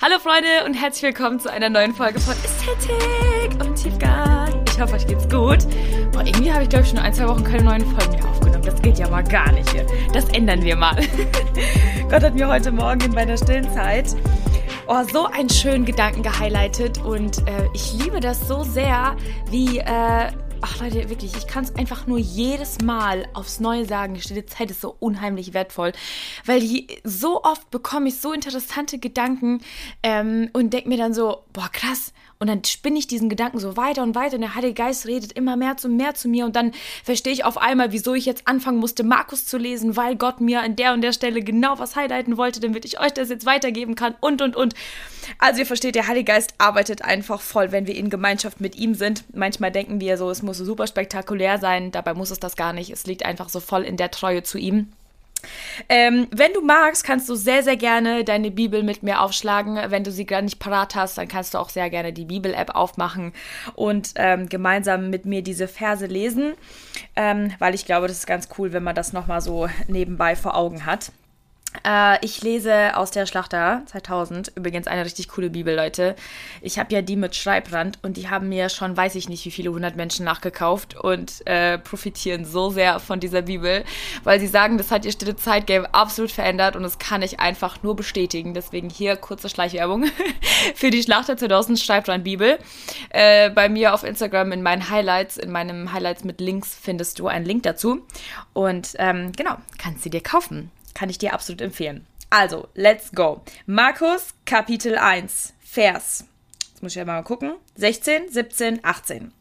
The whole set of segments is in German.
Hallo Freunde und herzlich willkommen zu einer neuen Folge von Ästhetik und Tiefgang. Ich hoffe, euch geht's gut. Boah, irgendwie habe ich glaube ich schon ein, zwei Wochen keine neuen Folgen mehr aufgenommen. Das geht ja mal gar nicht hier. Das ändern wir mal. Gott hat mir heute Morgen in meiner stillen Zeit oh, so einen schönen Gedanken gehighlightet und äh, ich liebe das so sehr, wie äh, Ach Leute, wirklich, ich kann es einfach nur jedes Mal aufs Neue sagen. Die stille Zeit ist so unheimlich wertvoll, weil die, so oft bekomme ich so interessante Gedanken ähm, und denke mir dann so, boah krass, und dann spinne ich diesen Gedanken so weiter und weiter und der Heilige Geist redet immer mehr zu mehr zu mir und dann verstehe ich auf einmal, wieso ich jetzt anfangen musste, Markus zu lesen, weil Gott mir an der und der Stelle genau was highlighten wollte, damit ich euch das jetzt weitergeben kann und und und. Also ihr versteht, der Heilige Geist arbeitet einfach voll, wenn wir in Gemeinschaft mit ihm sind. Manchmal denken wir so, es muss super spektakulär sein, dabei muss es das gar nicht. Es liegt einfach so voll in der Treue zu ihm. Ähm, wenn du magst, kannst du sehr, sehr gerne deine Bibel mit mir aufschlagen. Wenn du sie gar nicht parat hast, dann kannst du auch sehr gerne die Bibel-App aufmachen und ähm, gemeinsam mit mir diese Verse lesen, ähm, weil ich glaube, das ist ganz cool, wenn man das nochmal so nebenbei vor Augen hat. Äh, ich lese aus der Schlachter 2000, übrigens eine richtig coole Bibel, Leute. Ich habe ja die mit Schreibrand und die haben mir schon, weiß ich nicht, wie viele hundert Menschen nachgekauft und äh, profitieren so sehr von dieser Bibel, weil sie sagen, das hat ihr stille Zeitgame absolut verändert und das kann ich einfach nur bestätigen. Deswegen hier kurze Schleichwerbung für die Schlachter 2000 Schreibrand Bibel. Äh, bei mir auf Instagram in meinen Highlights, in meinem Highlights mit Links findest du einen Link dazu und ähm, genau, kannst sie dir kaufen. Kann ich dir absolut empfehlen. Also, let's go. Markus Kapitel 1, Vers. Jetzt muss ich ja mal gucken. 16, 17, 18.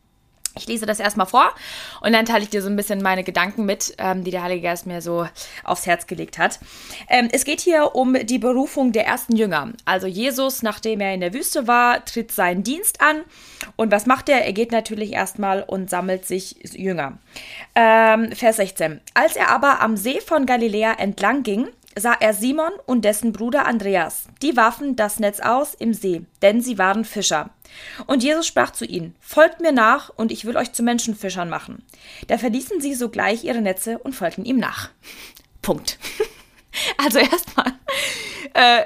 Ich lese das erstmal vor und dann teile ich dir so ein bisschen meine Gedanken mit, ähm, die der Heilige Geist mir so aufs Herz gelegt hat. Ähm, es geht hier um die Berufung der ersten Jünger. Also Jesus, nachdem er in der Wüste war, tritt seinen Dienst an. Und was macht er? Er geht natürlich erstmal und sammelt sich Jünger. Ähm, Vers 16. Als er aber am See von Galiläa entlang ging, sah er Simon und dessen Bruder Andreas. Die warfen das Netz aus im See, denn sie waren Fischer. Und Jesus sprach zu ihnen, Folgt mir nach, und ich will euch zu Menschenfischern machen. Da verließen sie sogleich ihre Netze und folgten ihm nach. Punkt. Also erstmal, äh,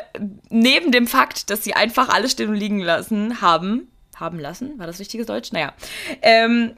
neben dem Fakt, dass sie einfach alles stehen und liegen lassen haben, haben lassen, war das richtiges Deutsch? Naja, ähm,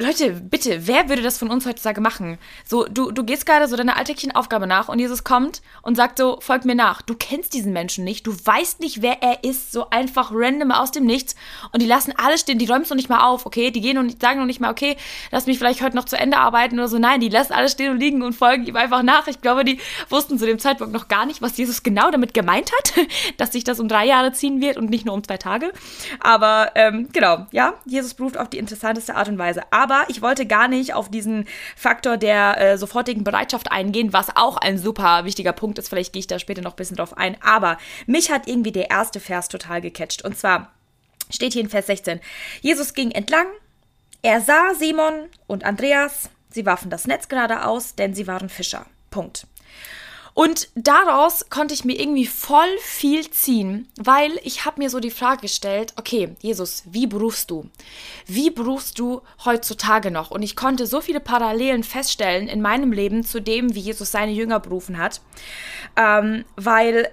Leute, bitte, wer würde das von uns heutzutage machen? So, du, du gehst gerade so deiner alltäglichen Aufgabe nach und Jesus kommt und sagt so, folg mir nach. Du kennst diesen Menschen nicht, du weißt nicht, wer er ist, so einfach random aus dem Nichts und die lassen alles stehen, die räumst noch nicht mal auf, okay? Die gehen und sagen noch nicht mal, okay, lass mich vielleicht heute noch zu Ende arbeiten oder so. Nein, die lassen alles stehen und liegen und folgen ihm einfach nach. Ich glaube, die wussten zu dem Zeitpunkt noch gar nicht, was Jesus genau damit gemeint hat, dass sich das um drei Jahre ziehen wird und nicht nur um zwei Tage. Aber ähm, genau, ja, Jesus beruft auf die interessanteste Art und Weise. Aber aber ich wollte gar nicht auf diesen Faktor der äh, sofortigen Bereitschaft eingehen, was auch ein super wichtiger Punkt ist. Vielleicht gehe ich da später noch ein bisschen drauf ein. Aber mich hat irgendwie der erste Vers total gecatcht. Und zwar steht hier in Vers 16: Jesus ging entlang, er sah Simon und Andreas, sie warfen das Netz gerade aus, denn sie waren Fischer. Punkt. Und daraus konnte ich mir irgendwie voll viel ziehen, weil ich habe mir so die Frage gestellt, okay, Jesus, wie berufst du? Wie berufst du heutzutage noch? Und ich konnte so viele Parallelen feststellen in meinem Leben zu dem, wie Jesus seine Jünger berufen hat, ähm, weil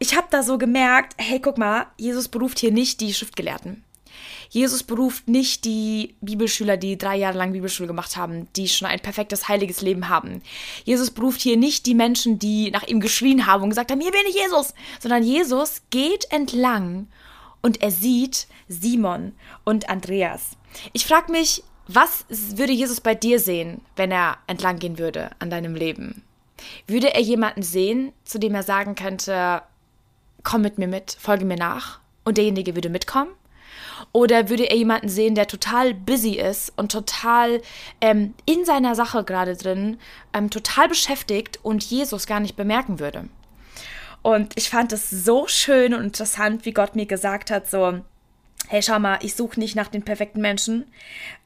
ich habe da so gemerkt, hey, guck mal, Jesus beruft hier nicht die Schriftgelehrten. Jesus beruft nicht die Bibelschüler, die drei Jahre lang Bibelschule gemacht haben, die schon ein perfektes, heiliges Leben haben. Jesus beruft hier nicht die Menschen, die nach ihm geschrien haben und gesagt haben, hier bin ich Jesus, sondern Jesus geht entlang und er sieht Simon und Andreas. Ich frage mich, was würde Jesus bei dir sehen, wenn er entlang gehen würde an deinem Leben? Würde er jemanden sehen, zu dem er sagen könnte, komm mit mir mit, folge mir nach, und derjenige würde mitkommen? Oder würde er jemanden sehen, der total busy ist und total ähm, in seiner Sache gerade drin, ähm, total beschäftigt und Jesus gar nicht bemerken würde? Und ich fand es so schön und interessant, wie Gott mir gesagt hat, so, hey, schau mal, ich suche nicht nach den perfekten Menschen,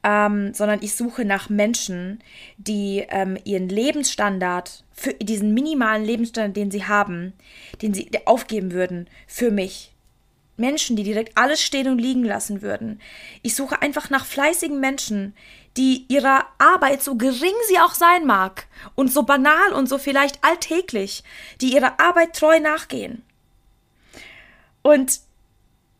ähm, sondern ich suche nach Menschen, die ähm, ihren Lebensstandard, für diesen minimalen Lebensstandard, den sie haben, den sie aufgeben würden, für mich, Menschen, die direkt alles stehen und liegen lassen würden. Ich suche einfach nach fleißigen Menschen, die ihrer Arbeit, so gering sie auch sein mag, und so banal und so vielleicht alltäglich, die ihrer Arbeit treu nachgehen. Und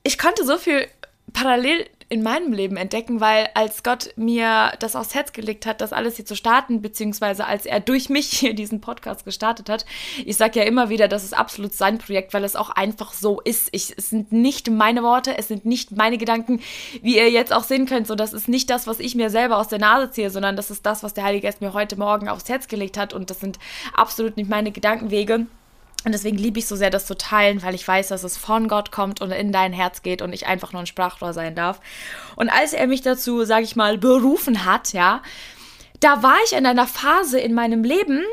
ich konnte so viel parallel in meinem Leben entdecken, weil als Gott mir das aufs Herz gelegt hat, das alles hier zu starten, beziehungsweise als er durch mich hier diesen Podcast gestartet hat, ich sage ja immer wieder, das ist absolut sein Projekt, weil es auch einfach so ist. Ich, es sind nicht meine Worte, es sind nicht meine Gedanken, wie ihr jetzt auch sehen könnt. So, das ist nicht das, was ich mir selber aus der Nase ziehe, sondern das ist das, was der Heilige Geist mir heute Morgen aufs Herz gelegt hat und das sind absolut nicht meine Gedankenwege. Und deswegen liebe ich so sehr, das zu teilen, weil ich weiß, dass es von Gott kommt und in dein Herz geht und ich einfach nur ein Sprachrohr sein darf. Und als er mich dazu, sage ich mal, berufen hat, ja, da war ich in einer Phase in meinem Leben,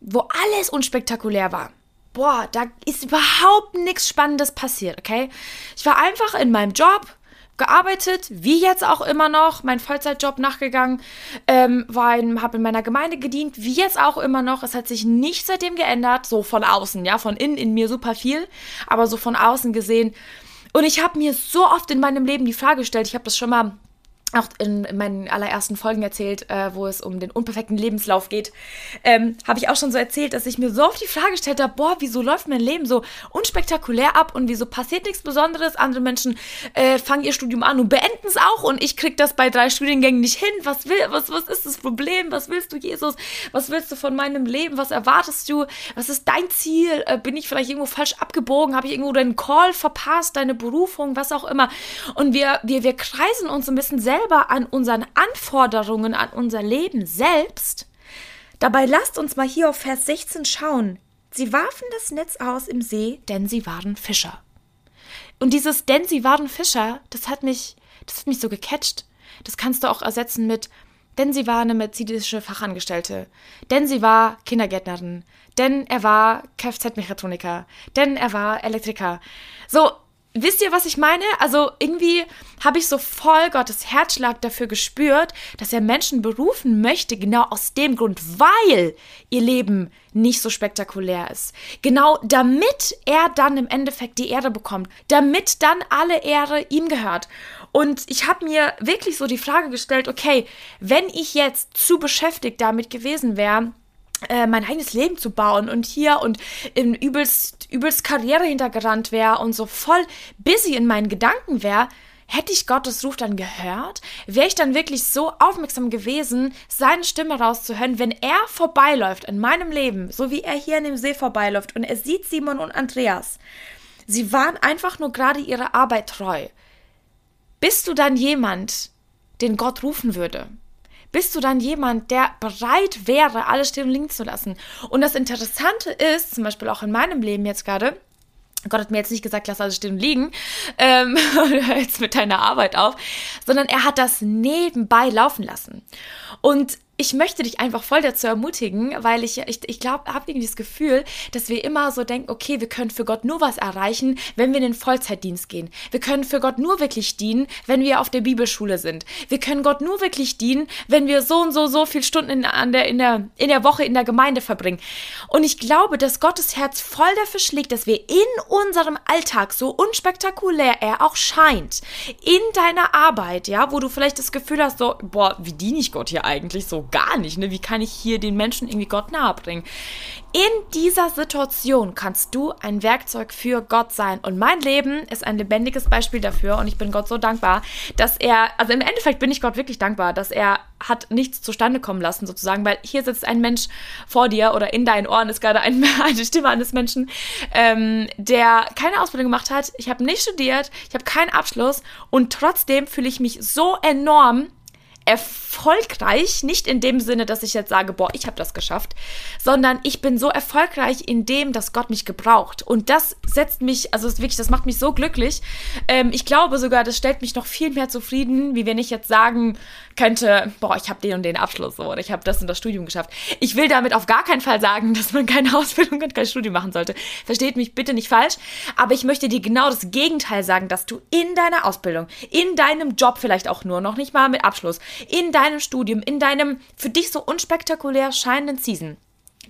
wo alles unspektakulär war. Boah, da ist überhaupt nichts Spannendes passiert, okay? Ich war einfach in meinem Job, gearbeitet, wie jetzt auch immer noch, mein Vollzeitjob nachgegangen, ähm, habe in meiner Gemeinde gedient, wie jetzt auch immer noch. Es hat sich nicht seitdem geändert, so von außen, ja, von innen in mir super viel, aber so von außen gesehen. Und ich habe mir so oft in meinem Leben die Frage gestellt, ich habe das schon mal auch in, meinen allerersten Folgen erzählt, äh, wo es um den unperfekten Lebenslauf geht, ähm, habe ich auch schon so erzählt, dass ich mir so oft die Frage gestellt habe, boah, wieso läuft mein Leben so unspektakulär ab und wieso passiert nichts Besonderes? Andere Menschen äh, fangen ihr Studium an und beenden es auch und ich kriege das bei drei Studiengängen nicht hin. Was will, was, was ist das Problem? Was willst du, Jesus? Was willst du von meinem Leben? Was erwartest du? Was ist dein Ziel? Äh, bin ich vielleicht irgendwo falsch abgebogen? Habe ich irgendwo deinen Call verpasst, deine Berufung, was auch immer? Und wir, wir, wir kreisen uns ein bisschen selber selber an unseren Anforderungen an unser Leben selbst. Dabei lasst uns mal hier auf Vers 16 schauen. Sie warfen das Netz aus im See, denn sie waren Fischer. Und dieses denn sie waren Fischer, das hat mich, das hat mich so gecatcht. Das kannst du auch ersetzen mit denn sie war eine mercedesische Fachangestellte, denn sie war Kindergärtnerin, denn er war Kfz-Mechatroniker, denn er war Elektriker. So, Wisst ihr, was ich meine? Also irgendwie habe ich so voll Gottes Herzschlag dafür gespürt, dass er Menschen berufen möchte, genau aus dem Grund, weil ihr Leben nicht so spektakulär ist. Genau damit er dann im Endeffekt die Ehre bekommt, damit dann alle Ehre ihm gehört. Und ich habe mir wirklich so die Frage gestellt, okay, wenn ich jetzt zu beschäftigt damit gewesen wäre, äh, mein eigenes Leben zu bauen und hier und in übelst, übelst Karriere hintergerannt wäre und so voll busy in meinen Gedanken wäre, hätte ich Gottes Ruf dann gehört? Wäre ich dann wirklich so aufmerksam gewesen, seine Stimme rauszuhören, wenn er vorbeiläuft in meinem Leben, so wie er hier an dem See vorbeiläuft und er sieht Simon und Andreas. Sie waren einfach nur gerade ihrer Arbeit treu. Bist du dann jemand, den Gott rufen würde? Bist du dann jemand, der bereit wäre, alles stehen und liegen zu lassen. Und das Interessante ist, zum Beispiel auch in meinem Leben jetzt gerade, Gott hat mir jetzt nicht gesagt, lass alles stehen und liegen, ähm, jetzt mit deiner Arbeit auf, sondern er hat das nebenbei laufen lassen. Und ich möchte dich einfach voll dazu ermutigen, weil ich, ich, ich glaube, habe irgendwie das Gefühl, dass wir immer so denken, okay, wir können für Gott nur was erreichen, wenn wir in den Vollzeitdienst gehen. Wir können für Gott nur wirklich dienen, wenn wir auf der Bibelschule sind. Wir können Gott nur wirklich dienen, wenn wir so und so, so viele Stunden in, an der, in, der, in der Woche in der Gemeinde verbringen. Und ich glaube, dass Gottes Herz voll dafür schlägt, dass wir in unserem Alltag, so unspektakulär er auch scheint, in deiner Arbeit, ja, wo du vielleicht das Gefühl hast, so, boah, wie diene ich Gott hier eigentlich so gar nicht. Ne? Wie kann ich hier den Menschen irgendwie Gott nahe bringen? In dieser Situation kannst du ein Werkzeug für Gott sein. Und mein Leben ist ein lebendiges Beispiel dafür. Und ich bin Gott so dankbar, dass er, also im Endeffekt bin ich Gott wirklich dankbar, dass er hat nichts zustande kommen lassen, sozusagen, weil hier sitzt ein Mensch vor dir oder in deinen Ohren ist gerade ein, eine Stimme eines Menschen, ähm, der keine Ausbildung gemacht hat. Ich habe nicht studiert, ich habe keinen Abschluss und trotzdem fühle ich mich so enorm erfolgreich, nicht in dem Sinne, dass ich jetzt sage, boah, ich habe das geschafft, sondern ich bin so erfolgreich in dem, dass Gott mich gebraucht. Und das setzt mich, also wirklich, das macht mich so glücklich. Ähm, ich glaube sogar, das stellt mich noch viel mehr zufrieden, wie wenn ich jetzt sagen könnte, boah, ich habe den und den Abschluss oder ich habe das und das Studium geschafft. Ich will damit auf gar keinen Fall sagen, dass man keine Ausbildung und kein Studium machen sollte. Versteht mich bitte nicht falsch, aber ich möchte dir genau das Gegenteil sagen, dass du in deiner Ausbildung, in deinem Job vielleicht auch nur, noch nicht mal mit Abschluss, in deinem Studium, in deinem für dich so unspektakulär scheinenden Season,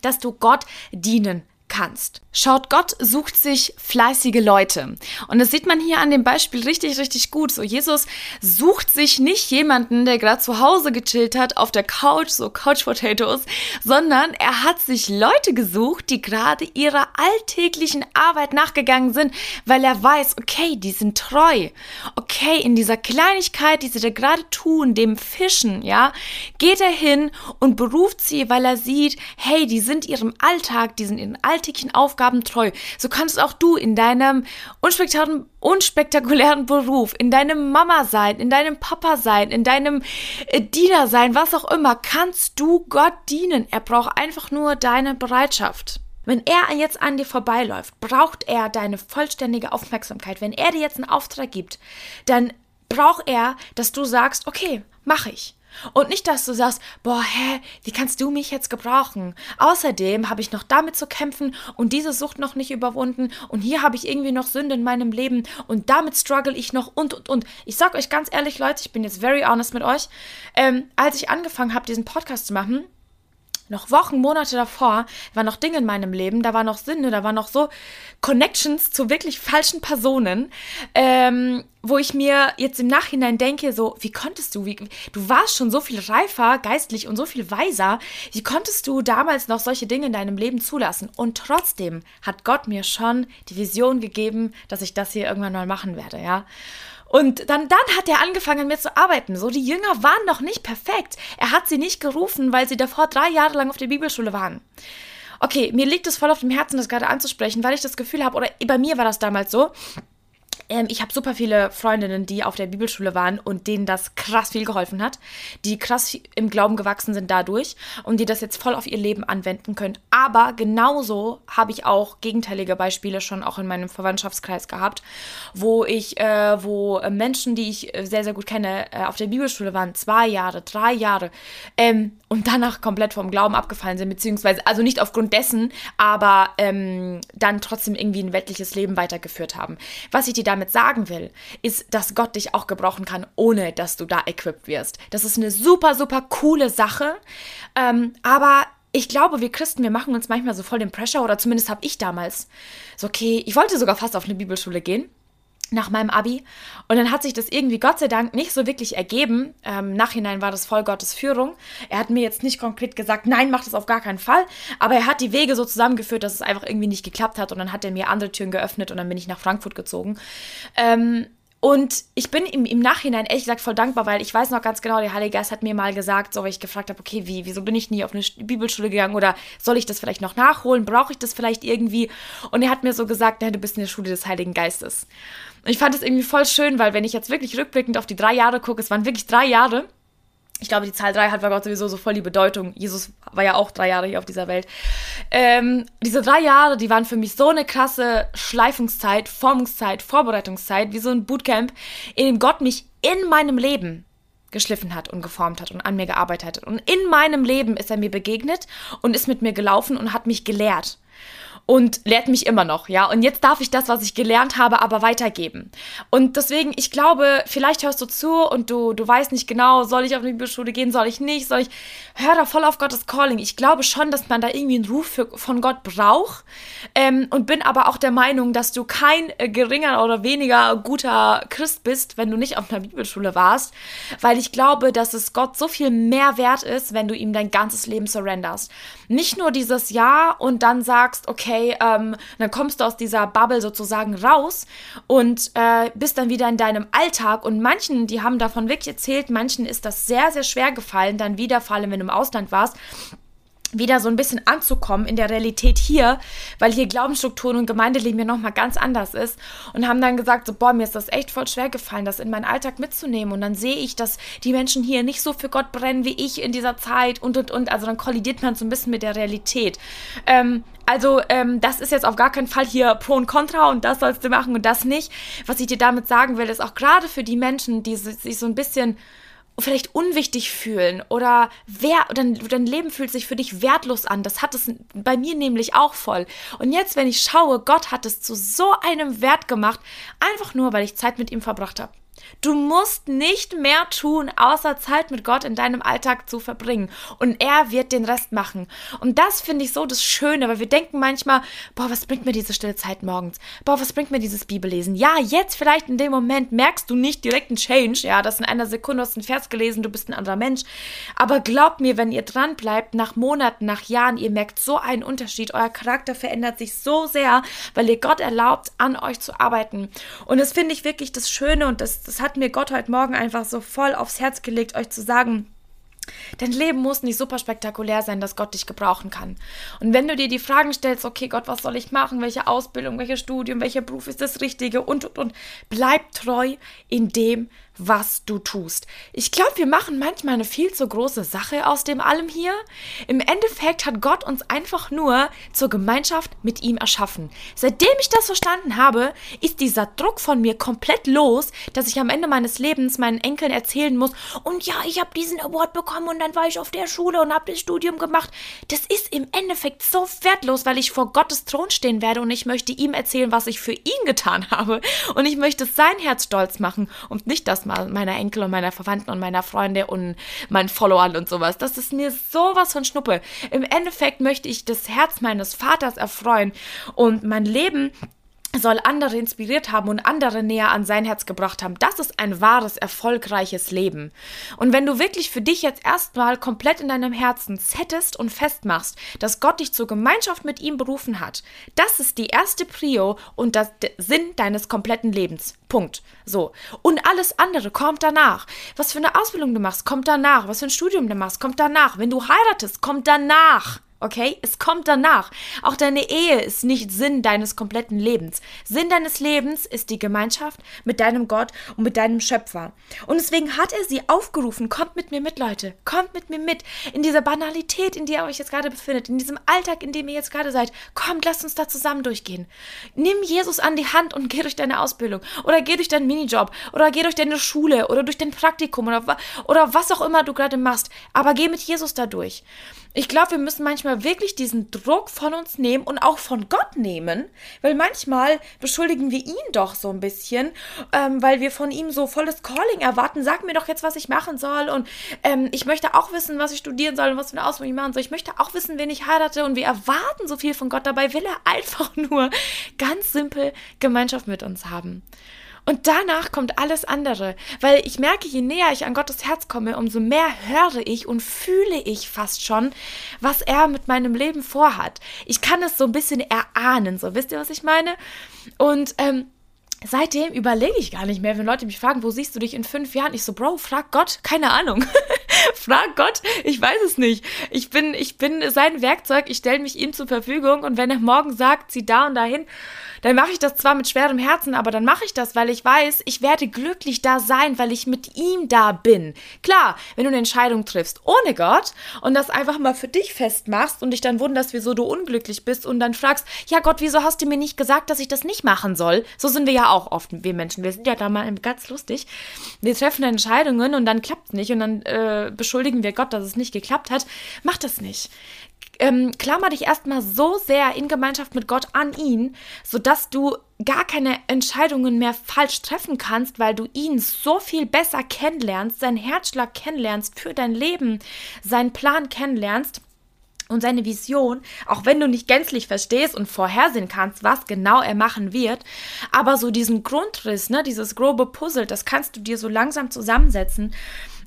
dass du Gott dienen kannst. Schaut, Gott sucht sich fleißige Leute. Und das sieht man hier an dem Beispiel richtig, richtig gut. So, Jesus sucht sich nicht jemanden, der gerade zu Hause gechillt hat, auf der Couch, so Couch Potatoes, sondern er hat sich Leute gesucht, die gerade ihrer alltäglichen Arbeit nachgegangen sind, weil er weiß, okay, die sind treu. Okay, in dieser Kleinigkeit, die sie da gerade tun, dem Fischen, ja, geht er hin und beruft sie, weil er sieht, hey, die sind ihrem Alltag, die sind ihren Alltag alltäglichen Aufgaben treu. So kannst auch du in deinem unspektakulären, unspektakulären Beruf, in deinem Mama sein, in deinem Papa sein, in deinem äh, Diener sein, was auch immer, kannst du Gott dienen. Er braucht einfach nur deine Bereitschaft. Wenn er jetzt an dir vorbeiläuft, braucht er deine vollständige Aufmerksamkeit. Wenn er dir jetzt einen Auftrag gibt, dann braucht er, dass du sagst, okay, mach ich. Und nicht, dass du sagst, boah, hä, wie kannst du mich jetzt gebrauchen? Außerdem habe ich noch damit zu kämpfen und diese Sucht noch nicht überwunden und hier habe ich irgendwie noch Sünde in meinem Leben und damit struggle ich noch und und und. Ich sag euch ganz ehrlich, Leute, ich bin jetzt very honest mit euch. Ähm, als ich angefangen habe, diesen Podcast zu machen, noch Wochen, Monate davor waren noch Dinge in meinem Leben, da war noch Sünde, da waren noch so Connections zu wirklich falschen Personen, ähm, wo ich mir jetzt im Nachhinein denke, so, wie konntest du, wie, du warst schon so viel reifer geistlich und so viel weiser, wie konntest du damals noch solche Dinge in deinem Leben zulassen? Und trotzdem hat Gott mir schon die Vision gegeben, dass ich das hier irgendwann mal machen werde, ja. Und dann, dann hat er angefangen mit zu arbeiten. So, die Jünger waren noch nicht perfekt. Er hat sie nicht gerufen, weil sie davor drei Jahre lang auf der Bibelschule waren. Okay, mir liegt es voll auf dem Herzen, das gerade anzusprechen, weil ich das Gefühl habe, oder bei mir war das damals so, ähm, ich habe super viele Freundinnen, die auf der Bibelschule waren und denen das krass viel geholfen hat, die krass im Glauben gewachsen sind dadurch und die das jetzt voll auf ihr Leben anwenden können. Aber genauso habe ich auch gegenteilige Beispiele schon auch in meinem Verwandtschaftskreis gehabt, wo ich, äh, wo Menschen, die ich sehr, sehr gut kenne, äh, auf der Bibelschule waren, zwei Jahre, drei Jahre ähm, und danach komplett vom Glauben abgefallen sind, beziehungsweise, also nicht aufgrund dessen, aber ähm, dann trotzdem irgendwie ein weltliches Leben weitergeführt haben. Was ich dir da damit sagen will, ist, dass Gott dich auch gebrauchen kann, ohne dass du da equipped wirst. Das ist eine super, super coole Sache. Ähm, aber ich glaube, wir Christen, wir machen uns manchmal so voll den Pressure, oder zumindest habe ich damals. So, okay, ich wollte sogar fast auf eine Bibelschule gehen nach meinem Abi. Und dann hat sich das irgendwie Gott sei Dank nicht so wirklich ergeben. Ähm, Nachhinein war das voll Gottes Führung. Er hat mir jetzt nicht konkret gesagt, nein, mach das auf gar keinen Fall. Aber er hat die Wege so zusammengeführt, dass es einfach irgendwie nicht geklappt hat. Und dann hat er mir andere Türen geöffnet und dann bin ich nach Frankfurt gezogen. Ähm, und ich bin im, im Nachhinein ehrlich gesagt voll dankbar, weil ich weiß noch ganz genau, der Heilige Geist hat mir mal gesagt, so weil ich gefragt habe, okay, wie, wieso bin ich nie auf eine Bibelschule gegangen oder soll ich das vielleicht noch nachholen? Brauche ich das vielleicht irgendwie? Und er hat mir so gesagt, nein, du bist in der Schule des Heiligen Geistes. Und ich fand es irgendwie voll schön, weil wenn ich jetzt wirklich rückblickend auf die drei Jahre gucke, es waren wirklich drei Jahre. Ich glaube, die Zahl drei hat bei Gott sowieso so voll die Bedeutung. Jesus war ja auch drei Jahre hier auf dieser Welt. Ähm, diese drei Jahre, die waren für mich so eine krasse Schleifungszeit, Formungszeit, Vorbereitungszeit, wie so ein Bootcamp, in dem Gott mich in meinem Leben geschliffen hat und geformt hat und an mir gearbeitet hat. Und in meinem Leben ist er mir begegnet und ist mit mir gelaufen und hat mich gelehrt und lehrt mich immer noch, ja. Und jetzt darf ich das, was ich gelernt habe, aber weitergeben. Und deswegen, ich glaube, vielleicht hörst du zu und du, du weißt nicht genau, soll ich auf eine Bibelschule gehen, soll ich nicht, soll ich, hör da voll auf Gottes Calling. Ich glaube schon, dass man da irgendwie einen Ruf für, von Gott braucht ähm, und bin aber auch der Meinung, dass du kein äh, geringer oder weniger guter Christ bist, wenn du nicht auf einer Bibelschule warst, weil ich glaube, dass es Gott so viel mehr wert ist, wenn du ihm dein ganzes Leben surrenderst. Nicht nur dieses Jahr und dann sagst, okay, okay, ähm, dann kommst du aus dieser Bubble sozusagen raus und äh, bist dann wieder in deinem Alltag. Und manchen, die haben davon wirklich erzählt, manchen ist das sehr, sehr schwer gefallen, dann wieder, vor allem wenn du im Ausland warst, wieder so ein bisschen anzukommen in der Realität hier, weil hier Glaubensstrukturen und Gemeindeleben ja nochmal ganz anders ist und haben dann gesagt, so, boah, mir ist das echt voll schwer gefallen, das in meinen Alltag mitzunehmen und dann sehe ich, dass die Menschen hier nicht so für Gott brennen wie ich in dieser Zeit und und und, also dann kollidiert man so ein bisschen mit der Realität. Ähm, also ähm, das ist jetzt auf gar keinen Fall hier Pro und Contra und das sollst du machen und das nicht. Was ich dir damit sagen will, ist auch gerade für die Menschen, die sich so ein bisschen vielleicht unwichtig fühlen oder wer dein, dein Leben fühlt sich für dich wertlos an. Das hat es bei mir nämlich auch voll. Und jetzt, wenn ich schaue, Gott hat es zu so einem Wert gemacht, einfach nur, weil ich Zeit mit ihm verbracht habe. Du musst nicht mehr tun, außer Zeit mit Gott in deinem Alltag zu verbringen. Und er wird den Rest machen. Und das finde ich so das Schöne, weil wir denken manchmal, boah, was bringt mir diese stille Zeit morgens? Boah, was bringt mir dieses Bibellesen? Ja, jetzt vielleicht in dem Moment merkst du nicht direkt einen Change. Ja, das in einer Sekunde hast du einen Vers gelesen, du bist ein anderer Mensch. Aber glaubt mir, wenn ihr dran bleibt, nach Monaten, nach Jahren, ihr merkt so einen Unterschied. Euer Charakter verändert sich so sehr, weil ihr Gott erlaubt, an euch zu arbeiten. Und das finde ich wirklich das Schöne und das, das hat mir Gott heute Morgen einfach so voll aufs Herz gelegt, euch zu sagen, Dein Leben muss nicht super spektakulär sein, dass Gott dich gebrauchen kann. Und wenn du dir die Fragen stellst, okay, Gott, was soll ich machen? Welche Ausbildung, welches Studium, welcher Beruf ist das Richtige? Und, und, und. Bleib treu in dem, was du tust. Ich glaube, wir machen manchmal eine viel zu große Sache aus dem allem hier. Im Endeffekt hat Gott uns einfach nur zur Gemeinschaft mit ihm erschaffen. Seitdem ich das verstanden habe, ist dieser Druck von mir komplett los, dass ich am Ende meines Lebens meinen Enkeln erzählen muss, und ja, ich habe diesen Award bekommen und dann war ich auf der Schule und habe das Studium gemacht. Das ist im Endeffekt so wertlos, weil ich vor Gottes Thron stehen werde und ich möchte ihm erzählen, was ich für ihn getan habe. Und ich möchte sein Herz stolz machen und nicht das meiner Enkel und meiner Verwandten und meiner Freunde und meinen Followern und sowas. Das ist mir sowas von Schnuppe. Im Endeffekt möchte ich das Herz meines Vaters erfreuen und mein Leben soll andere inspiriert haben und andere näher an sein Herz gebracht haben. Das ist ein wahres, erfolgreiches Leben. Und wenn du wirklich für dich jetzt erstmal komplett in deinem Herzen settest und festmachst, dass Gott dich zur Gemeinschaft mit ihm berufen hat, das ist die erste Prio und das Sinn deines kompletten Lebens. Punkt. So. Und alles andere kommt danach. Was für eine Ausbildung du machst, kommt danach. Was für ein Studium du machst, kommt danach. Wenn du heiratest, kommt danach. Okay? Es kommt danach. Auch deine Ehe ist nicht Sinn deines kompletten Lebens. Sinn deines Lebens ist die Gemeinschaft mit deinem Gott und mit deinem Schöpfer. Und deswegen hat er sie aufgerufen, kommt mit mir mit, Leute. Kommt mit mir mit. In dieser Banalität, in der ihr euch jetzt gerade befindet, in diesem Alltag, in dem ihr jetzt gerade seid. Kommt, lasst uns da zusammen durchgehen. Nimm Jesus an die Hand und geh durch deine Ausbildung. Oder geh durch deinen Minijob. Oder geh durch deine Schule. Oder durch dein Praktikum. Oder, oder was auch immer du gerade machst. Aber geh mit Jesus da durch. Ich glaube, wir müssen manchmal wirklich diesen Druck von uns nehmen und auch von Gott nehmen, weil manchmal beschuldigen wir ihn doch so ein bisschen, ähm, weil wir von ihm so volles Calling erwarten. Sag mir doch jetzt, was ich machen soll und ähm, ich möchte auch wissen, was ich studieren soll und was für eine Ausbildung ich machen soll. Ich möchte auch wissen, wen ich heirate und wir erwarten so viel von Gott. Dabei will er einfach nur ganz simpel Gemeinschaft mit uns haben. Und danach kommt alles andere, weil ich merke, je näher ich an Gottes Herz komme, umso mehr höre ich und fühle ich fast schon, was er mit meinem Leben vorhat. Ich kann es so ein bisschen erahnen, so wisst ihr, was ich meine? Und ähm, seitdem überlege ich gar nicht mehr, wenn Leute mich fragen, wo siehst du dich in fünf Jahren? Ich so, Bro, frag Gott, keine Ahnung. frag Gott, ich weiß es nicht. Ich bin, ich bin sein Werkzeug, ich stelle mich ihm zur Verfügung und wenn er morgen sagt, zieh da und dahin, dann mache ich das zwar mit schwerem Herzen, aber dann mache ich das, weil ich weiß, ich werde glücklich da sein, weil ich mit ihm da bin. Klar, wenn du eine Entscheidung triffst ohne Gott und das einfach mal für dich festmachst und dich dann wunderst, wieso du unglücklich bist und dann fragst, ja Gott, wieso hast du mir nicht gesagt, dass ich das nicht machen soll? So sind wir ja auch oft, wir Menschen. Wir sind ja da mal ganz lustig. Wir treffen Entscheidungen und dann klappt es nicht und dann äh, beschuldigen wir Gott, dass es nicht geklappt hat. Mach das nicht. Ähm, klammer dich erstmal so sehr in Gemeinschaft mit Gott an ihn, sodass du gar keine Entscheidungen mehr falsch treffen kannst, weil du ihn so viel besser kennenlernst, seinen Herzschlag kennenlernst für dein Leben, seinen Plan kennenlernst und seine Vision, auch wenn du nicht gänzlich verstehst und vorhersehen kannst, was genau er machen wird, aber so diesen Grundriss, ne, dieses grobe Puzzle, das kannst du dir so langsam zusammensetzen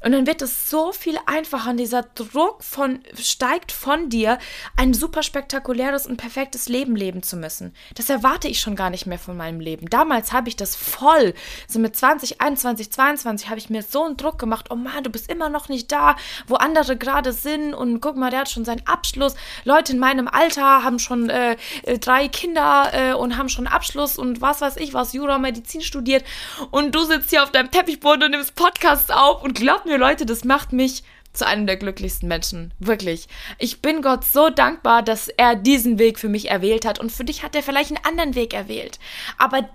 und dann wird es so viel einfacher und dieser Druck von, steigt von dir, ein super spektakuläres und perfektes Leben leben zu müssen. Das erwarte ich schon gar nicht mehr von meinem Leben. Damals habe ich das voll, so mit 20, 21, 22 habe ich mir so einen Druck gemacht, oh Mann, du bist immer noch nicht da, wo andere gerade sind und guck mal, der hat schon seinen Abschluss. Leute in meinem Alter haben schon äh, äh drei Kinder äh, und haben schon Abschluss und was weiß ich was, Jura, Medizin studiert und du sitzt hier auf deinem Teppichboden und nimmst Podcasts auf und glaub mir, Leute, das macht mich zu einem der glücklichsten Menschen. Wirklich. Ich bin Gott so dankbar, dass er diesen Weg für mich erwählt hat. Und für dich hat er vielleicht einen anderen Weg erwählt. Aber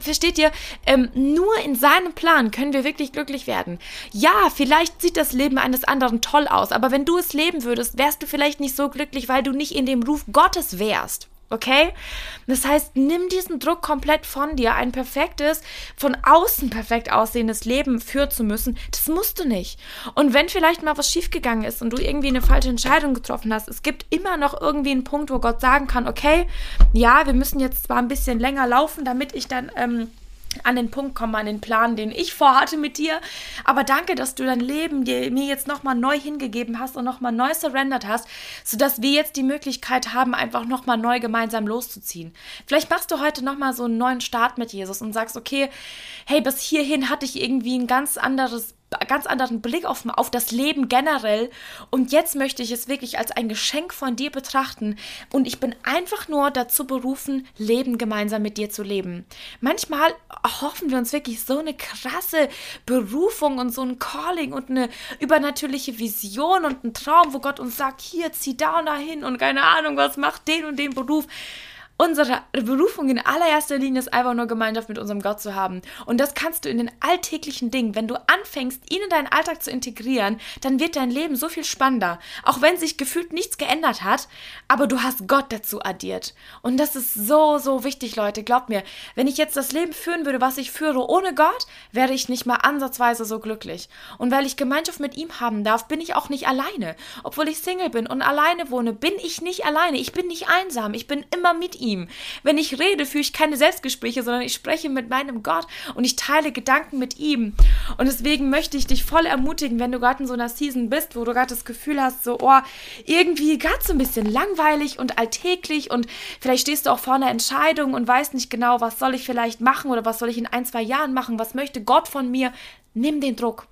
versteht ihr, ähm, nur in seinem Plan können wir wirklich glücklich werden. Ja, vielleicht sieht das Leben eines anderen toll aus, aber wenn du es leben würdest, wärst du vielleicht nicht so glücklich, weil du nicht in dem Ruf Gottes wärst. Okay? Das heißt, nimm diesen Druck komplett von dir. Ein perfektes, von außen perfekt aussehendes Leben führen zu müssen, das musst du nicht. Und wenn vielleicht mal was schiefgegangen ist und du irgendwie eine falsche Entscheidung getroffen hast, es gibt immer noch irgendwie einen Punkt, wo Gott sagen kann, okay, ja, wir müssen jetzt zwar ein bisschen länger laufen, damit ich dann ähm, an den Punkt kommen, an den Plan, den ich vorhatte mit dir. Aber danke, dass du dein Leben dir, mir jetzt nochmal neu hingegeben hast und nochmal neu surrendert hast, sodass wir jetzt die Möglichkeit haben, einfach nochmal neu gemeinsam loszuziehen. Vielleicht machst du heute nochmal so einen neuen Start mit Jesus und sagst, okay, hey, bis hierhin hatte ich irgendwie ein ganz anderes ganz anderen Blick auf, auf das Leben generell. Und jetzt möchte ich es wirklich als ein Geschenk von dir betrachten. Und ich bin einfach nur dazu berufen, Leben gemeinsam mit dir zu leben. Manchmal hoffen wir uns wirklich so eine krasse Berufung und so ein Calling und eine übernatürliche Vision und ein Traum, wo Gott uns sagt, hier, zieh da und dahin und keine Ahnung, was macht den und den Beruf. Unsere Berufung in allererster Linie ist einfach nur Gemeinschaft mit unserem Gott zu haben. Und das kannst du in den alltäglichen Dingen. Wenn du anfängst, ihn in deinen Alltag zu integrieren, dann wird dein Leben so viel spannender. Auch wenn sich gefühlt nichts geändert hat, aber du hast Gott dazu addiert. Und das ist so, so wichtig, Leute. Glaubt mir, wenn ich jetzt das Leben führen würde, was ich führe ohne Gott, wäre ich nicht mal ansatzweise so glücklich. Und weil ich Gemeinschaft mit ihm haben darf, bin ich auch nicht alleine. Obwohl ich Single bin und alleine wohne, bin ich nicht alleine. Ich bin nicht einsam. Ich bin immer mit ihm ihm. Wenn ich rede, führe ich keine Selbstgespräche, sondern ich spreche mit meinem Gott und ich teile Gedanken mit ihm. Und deswegen möchte ich dich voll ermutigen, wenn du gerade in so einer Season bist, wo du gerade das Gefühl hast, so, oh, irgendwie gerade so ein bisschen langweilig und alltäglich und vielleicht stehst du auch vor einer Entscheidung und weißt nicht genau, was soll ich vielleicht machen oder was soll ich in ein, zwei Jahren machen, was möchte Gott von mir. Nimm den Druck.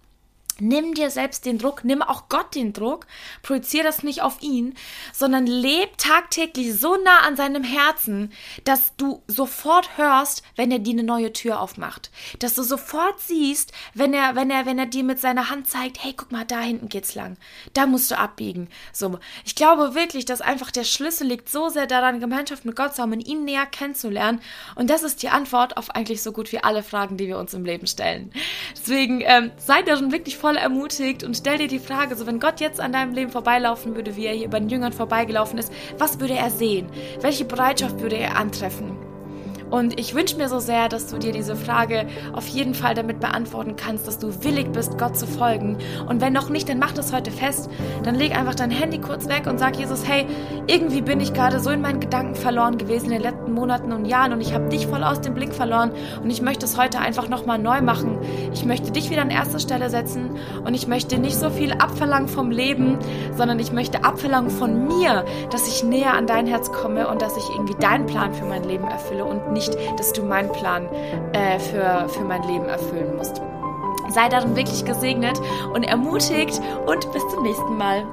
Nimm dir selbst den Druck, nimm auch Gott den Druck, projiziere das nicht auf ihn, sondern leb tagtäglich so nah an seinem Herzen, dass du sofort hörst, wenn er dir eine neue Tür aufmacht, dass du sofort siehst, wenn er, wenn er, wenn er dir mit seiner Hand zeigt, hey, guck mal, da hinten geht's lang, da musst du abbiegen. So, ich glaube wirklich, dass einfach der Schlüssel liegt so sehr daran, Gemeinschaft mit Gott zu haben und ihn näher kennenzulernen. Und das ist die Antwort auf eigentlich so gut wie alle Fragen, die wir uns im Leben stellen. Deswegen ähm, seid darin wirklich voll voll ermutigt und stell dir die Frage, so wenn Gott jetzt an deinem Leben vorbeilaufen würde, wie er hier bei den Jüngern vorbeigelaufen ist, was würde er sehen? Welche Bereitschaft würde er antreffen? Und ich wünsche mir so sehr, dass du dir diese Frage auf jeden Fall damit beantworten kannst, dass du willig bist, Gott zu folgen. Und wenn noch nicht, dann mach das heute fest. Dann leg einfach dein Handy kurz weg und sag Jesus, hey, irgendwie bin ich gerade so in meinen Gedanken verloren gewesen in den letzten Monaten und Jahren und ich habe dich voll aus dem Blick verloren und ich möchte es heute einfach nochmal neu machen. Ich möchte dich wieder an erster Stelle setzen und ich möchte nicht so viel abverlangen vom Leben, sondern ich möchte abverlangen von mir, dass ich näher an dein Herz komme und dass ich irgendwie deinen Plan für mein Leben erfülle und nicht nicht, dass du meinen Plan äh, für, für mein Leben erfüllen musst. Sei darin wirklich gesegnet und ermutigt und bis zum nächsten Mal.